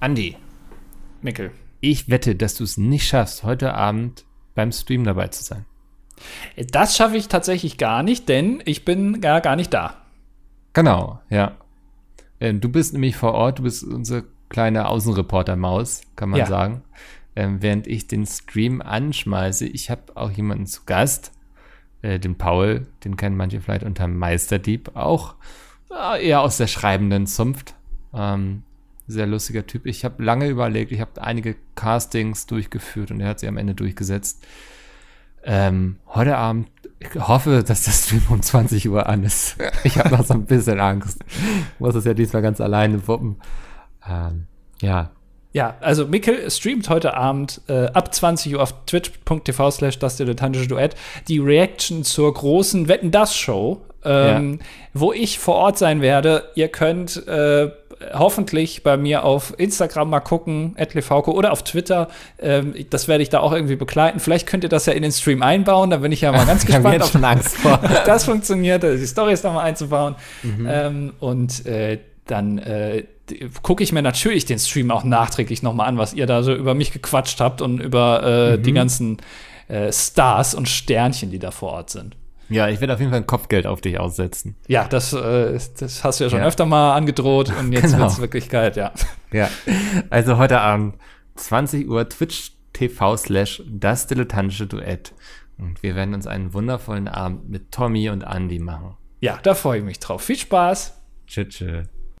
Andi, Mickel. ich wette, dass du es nicht schaffst, heute Abend beim Stream dabei zu sein. Das schaffe ich tatsächlich gar nicht, denn ich bin gar, gar nicht da. Genau, ja. Ähm, du bist nämlich vor Ort, du bist unsere kleine Außenreporter-Maus, kann man Ja. sagen. Ähm, während ich den Stream anschmeiße, ich habe auch jemanden zu Gast, äh, den Paul, den kennen manche vielleicht unter Meisterdieb, auch äh, eher aus der schreibenden Zunft. Ähm, sehr lustiger Typ. Ich habe lange überlegt, ich habe einige Castings durchgeführt und er hat sie am Ende durchgesetzt. Ähm, heute Abend, ich hoffe, dass der Stream um 20 Uhr an ist. Ich habe noch so ein bisschen Angst. Ich muss es ja diesmal ganz alleine wuppen. Ähm, ja, Ja, also Mikkel streamt heute Abend äh, ab 20 Uhr auf twitch.tv slash das dilettantische Duett die Reaction zur großen Wetten das Show, ähm, wo ich vor Ort sein werde. Ihr könnt äh, hoffentlich bei mir auf Instagram mal gucken, @levauco oder auf Twitter. Ähm, das werde ich da auch irgendwie begleiten. Vielleicht könnt ihr das ja in den Stream einbauen. Da bin ich ja mal ganz ich habe gespannt, jetzt ob schon Angst vor. das funktioniert, die Storys nochmal einzubauen. Ähm, und äh, dann äh, gucke ich mir natürlich den Stream auch nachträglich nochmal an, was ihr da so über mich gequatscht habt und über äh, die ganzen äh, Stars und Sternchen, die da vor Ort sind. Ja, ich werde auf jeden Fall ein Kopfgeld auf dich aussetzen. Ja, das, äh, das hast du ja schon Ja. öfter mal angedroht und jetzt Genau. wird's Wirklichkeit, ja. Ja, also heute Abend 20 Uhr Twitch TV slash das dilettantische Duett. Und wir werden uns einen wundervollen Abend mit Tommy und Andy machen. Ja, da freue ich mich drauf. Viel Spaß! Tschüss. tschüss.